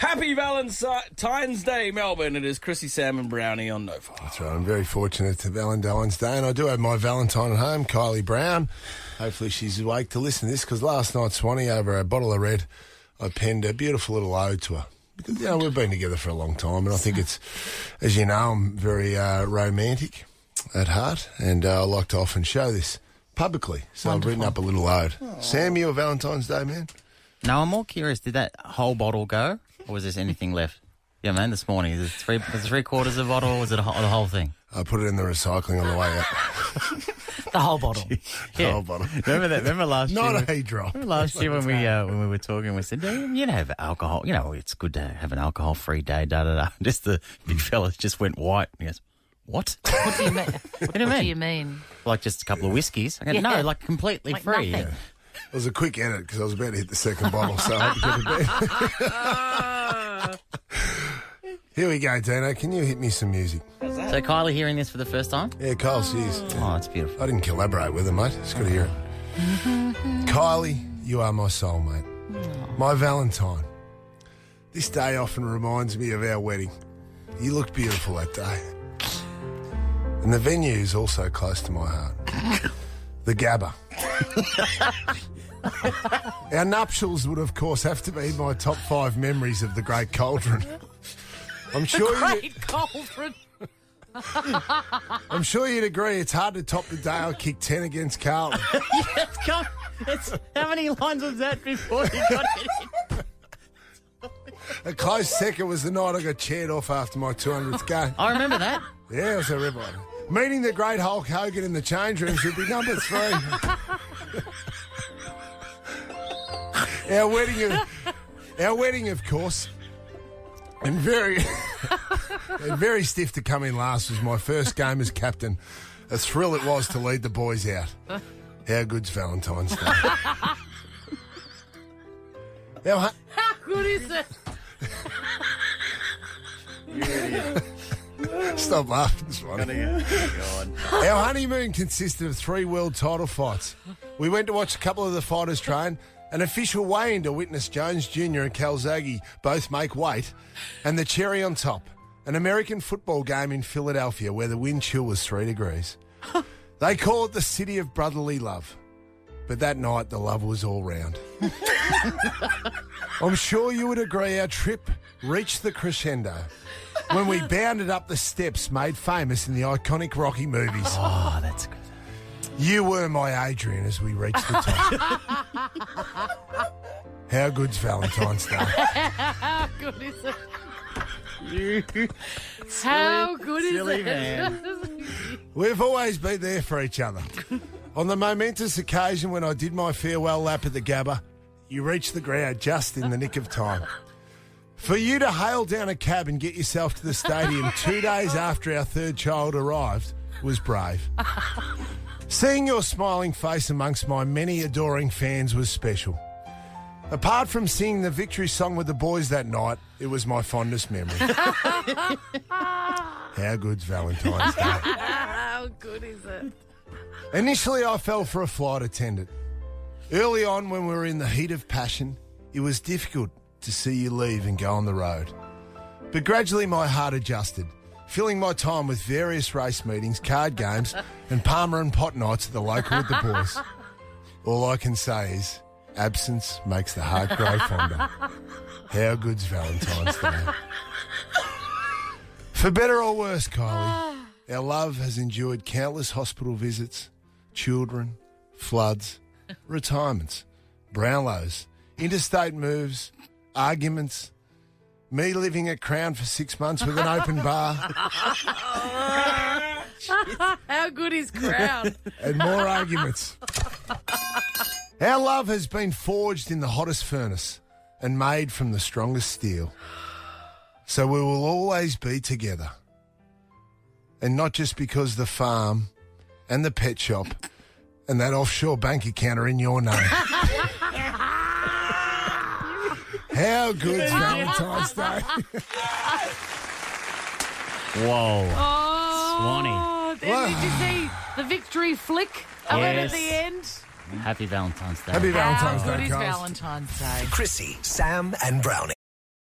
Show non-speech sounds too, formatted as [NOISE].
Happy Valentine's Day, Melbourne. It is Chrissie, Sam, and Browny on Nova. That's right. I'm very fortunate to Valentine's Day, and I do have my Valentine at home, Kylie Brown. Hopefully, she's awake to listen to this because last night, Swanee, over a bottle of red, I penned a beautiful little ode to her. Because, you know, we've been together for a long time, and I think it's, as you know, I'm very uh, romantic at heart, and uh, I like to often show this publicly. So I've written up a little ode. Sam, you a Valentine's Day man? No, I'm more curious. Did that whole bottle go, or was there anything left? Yeah, man. This morning, is it three, was it three quarters of a bottle, or was it a, whole- the whole thing? I put it in the recycling on the way out. [LAUGHS] The whole bottle. [LAUGHS] The whole bottle. Remember that? Remember last [LAUGHS] year? Not a drop. Remember last year when we uh, when we were talking, we said, "Yeah, you know, have alcohol. You know, it's good to have an alcohol-free day." Da da da. Just the big fella just went white. He goes, "What? What do you mean? what do you mean? Like just a couple of whiskeys?" I go, Yeah. "No, like completely Like free." nothing. It was a quick edit because I was about to hit the second bottle, so I had to get to bed. [LAUGHS] Here we go, Dino. Can you hit me some music? So Kylie hearing this for the first time? Yeah, Kyle, sees. Oh, it's beautiful. I didn't collaborate with her, mate. Just got to hear it. Kylie, you are my soulmate. My Valentine. This day often reminds me of our wedding. You looked beautiful that day. And the venue is also close to my heart. The Gabba. [LAUGHS] Our nuptials would, of course, have to be my top five memories of the Great Cauldron. [LAUGHS] I'm sure you. Great cauldron. [LAUGHS] I'm sure you'd agree. It's hard to top the day I kicked ten against Carlton. It's come. It's how many lines was that before you got it? in? A close second was the night I got chaired off after my 200th game. I remember that. Yeah, it was a rip on. Meeting the great Hulk Hogan in the change room should be number three. [LAUGHS] our wedding, of, our wedding, of course, and very, and very stiff to come in last was my first game as captain. A thrill it was to lead the boys out. How good's Valentine's Day? Hu- How good is it? Stop laughing, [LAUGHS] Our honeymoon consisted of three world title fights. We went to watch a couple of the fighters train, an official weigh-in to witness Jones Jr. and Calzaghe both make weight, and the cherry on top, an American football game in Philadelphia where the wind chill was three degrees. [LAUGHS] they call it the city of brotherly love. But that night, the love was all round. [LAUGHS] I'm sure you would agree our trip reached the crescendo when we bounded up the steps made famous in the iconic Rocky movies. Oh, that's good. You were my Adrian as we reached the top. [LAUGHS] How good's Valentine's Day? How good is it? How good is silly it? man. [LAUGHS] We've always been there for each other. On the momentous occasion when I did my farewell lap at the Gabba, you reached the ground just in the nick of time. For you to hail down a cab and get yourself to the stadium [LAUGHS] two days after our third child arrived was brave. Seeing your smiling face amongst my many adoring fans was special. Apart from singing the victory song with the boys that night, it was my fondest memory. [LAUGHS] How good's Valentine's Day? How good is it? Initially, I fell for a flight attendant. Early on, when we were in the heat of passion, it was difficult to see you leave and go on the road. But gradually, my heart adjusted, filling my time with various race meetings, card games, [LAUGHS] and parma and Pot nights at the local with the boys. All I can say is, absence makes the heart grow [LAUGHS] fonder. How good's Valentine's Day? For better or worse, Kylie, [SIGHS] our love has endured countless hospital visits, children, floods, retirements, Brownlows, interstate moves, arguments, me living at Crown for six months with an open bar, [LAUGHS] How good is Crown? and more arguments. Our love has been forged in the hottest furnace and made from the strongest steel. So we will always be together. And not just because the farm and the pet shop and that offshore bank account are in your name. [LAUGHS] How good's Valentine's Day? Whoa. Oh, Swanee. then did you see the victory flick of at Yes. the end? Happy Valentine's Day. Happy Valentine's How good Day, is Carls. Valentine's Day? Chrissie, Sam, and Browny.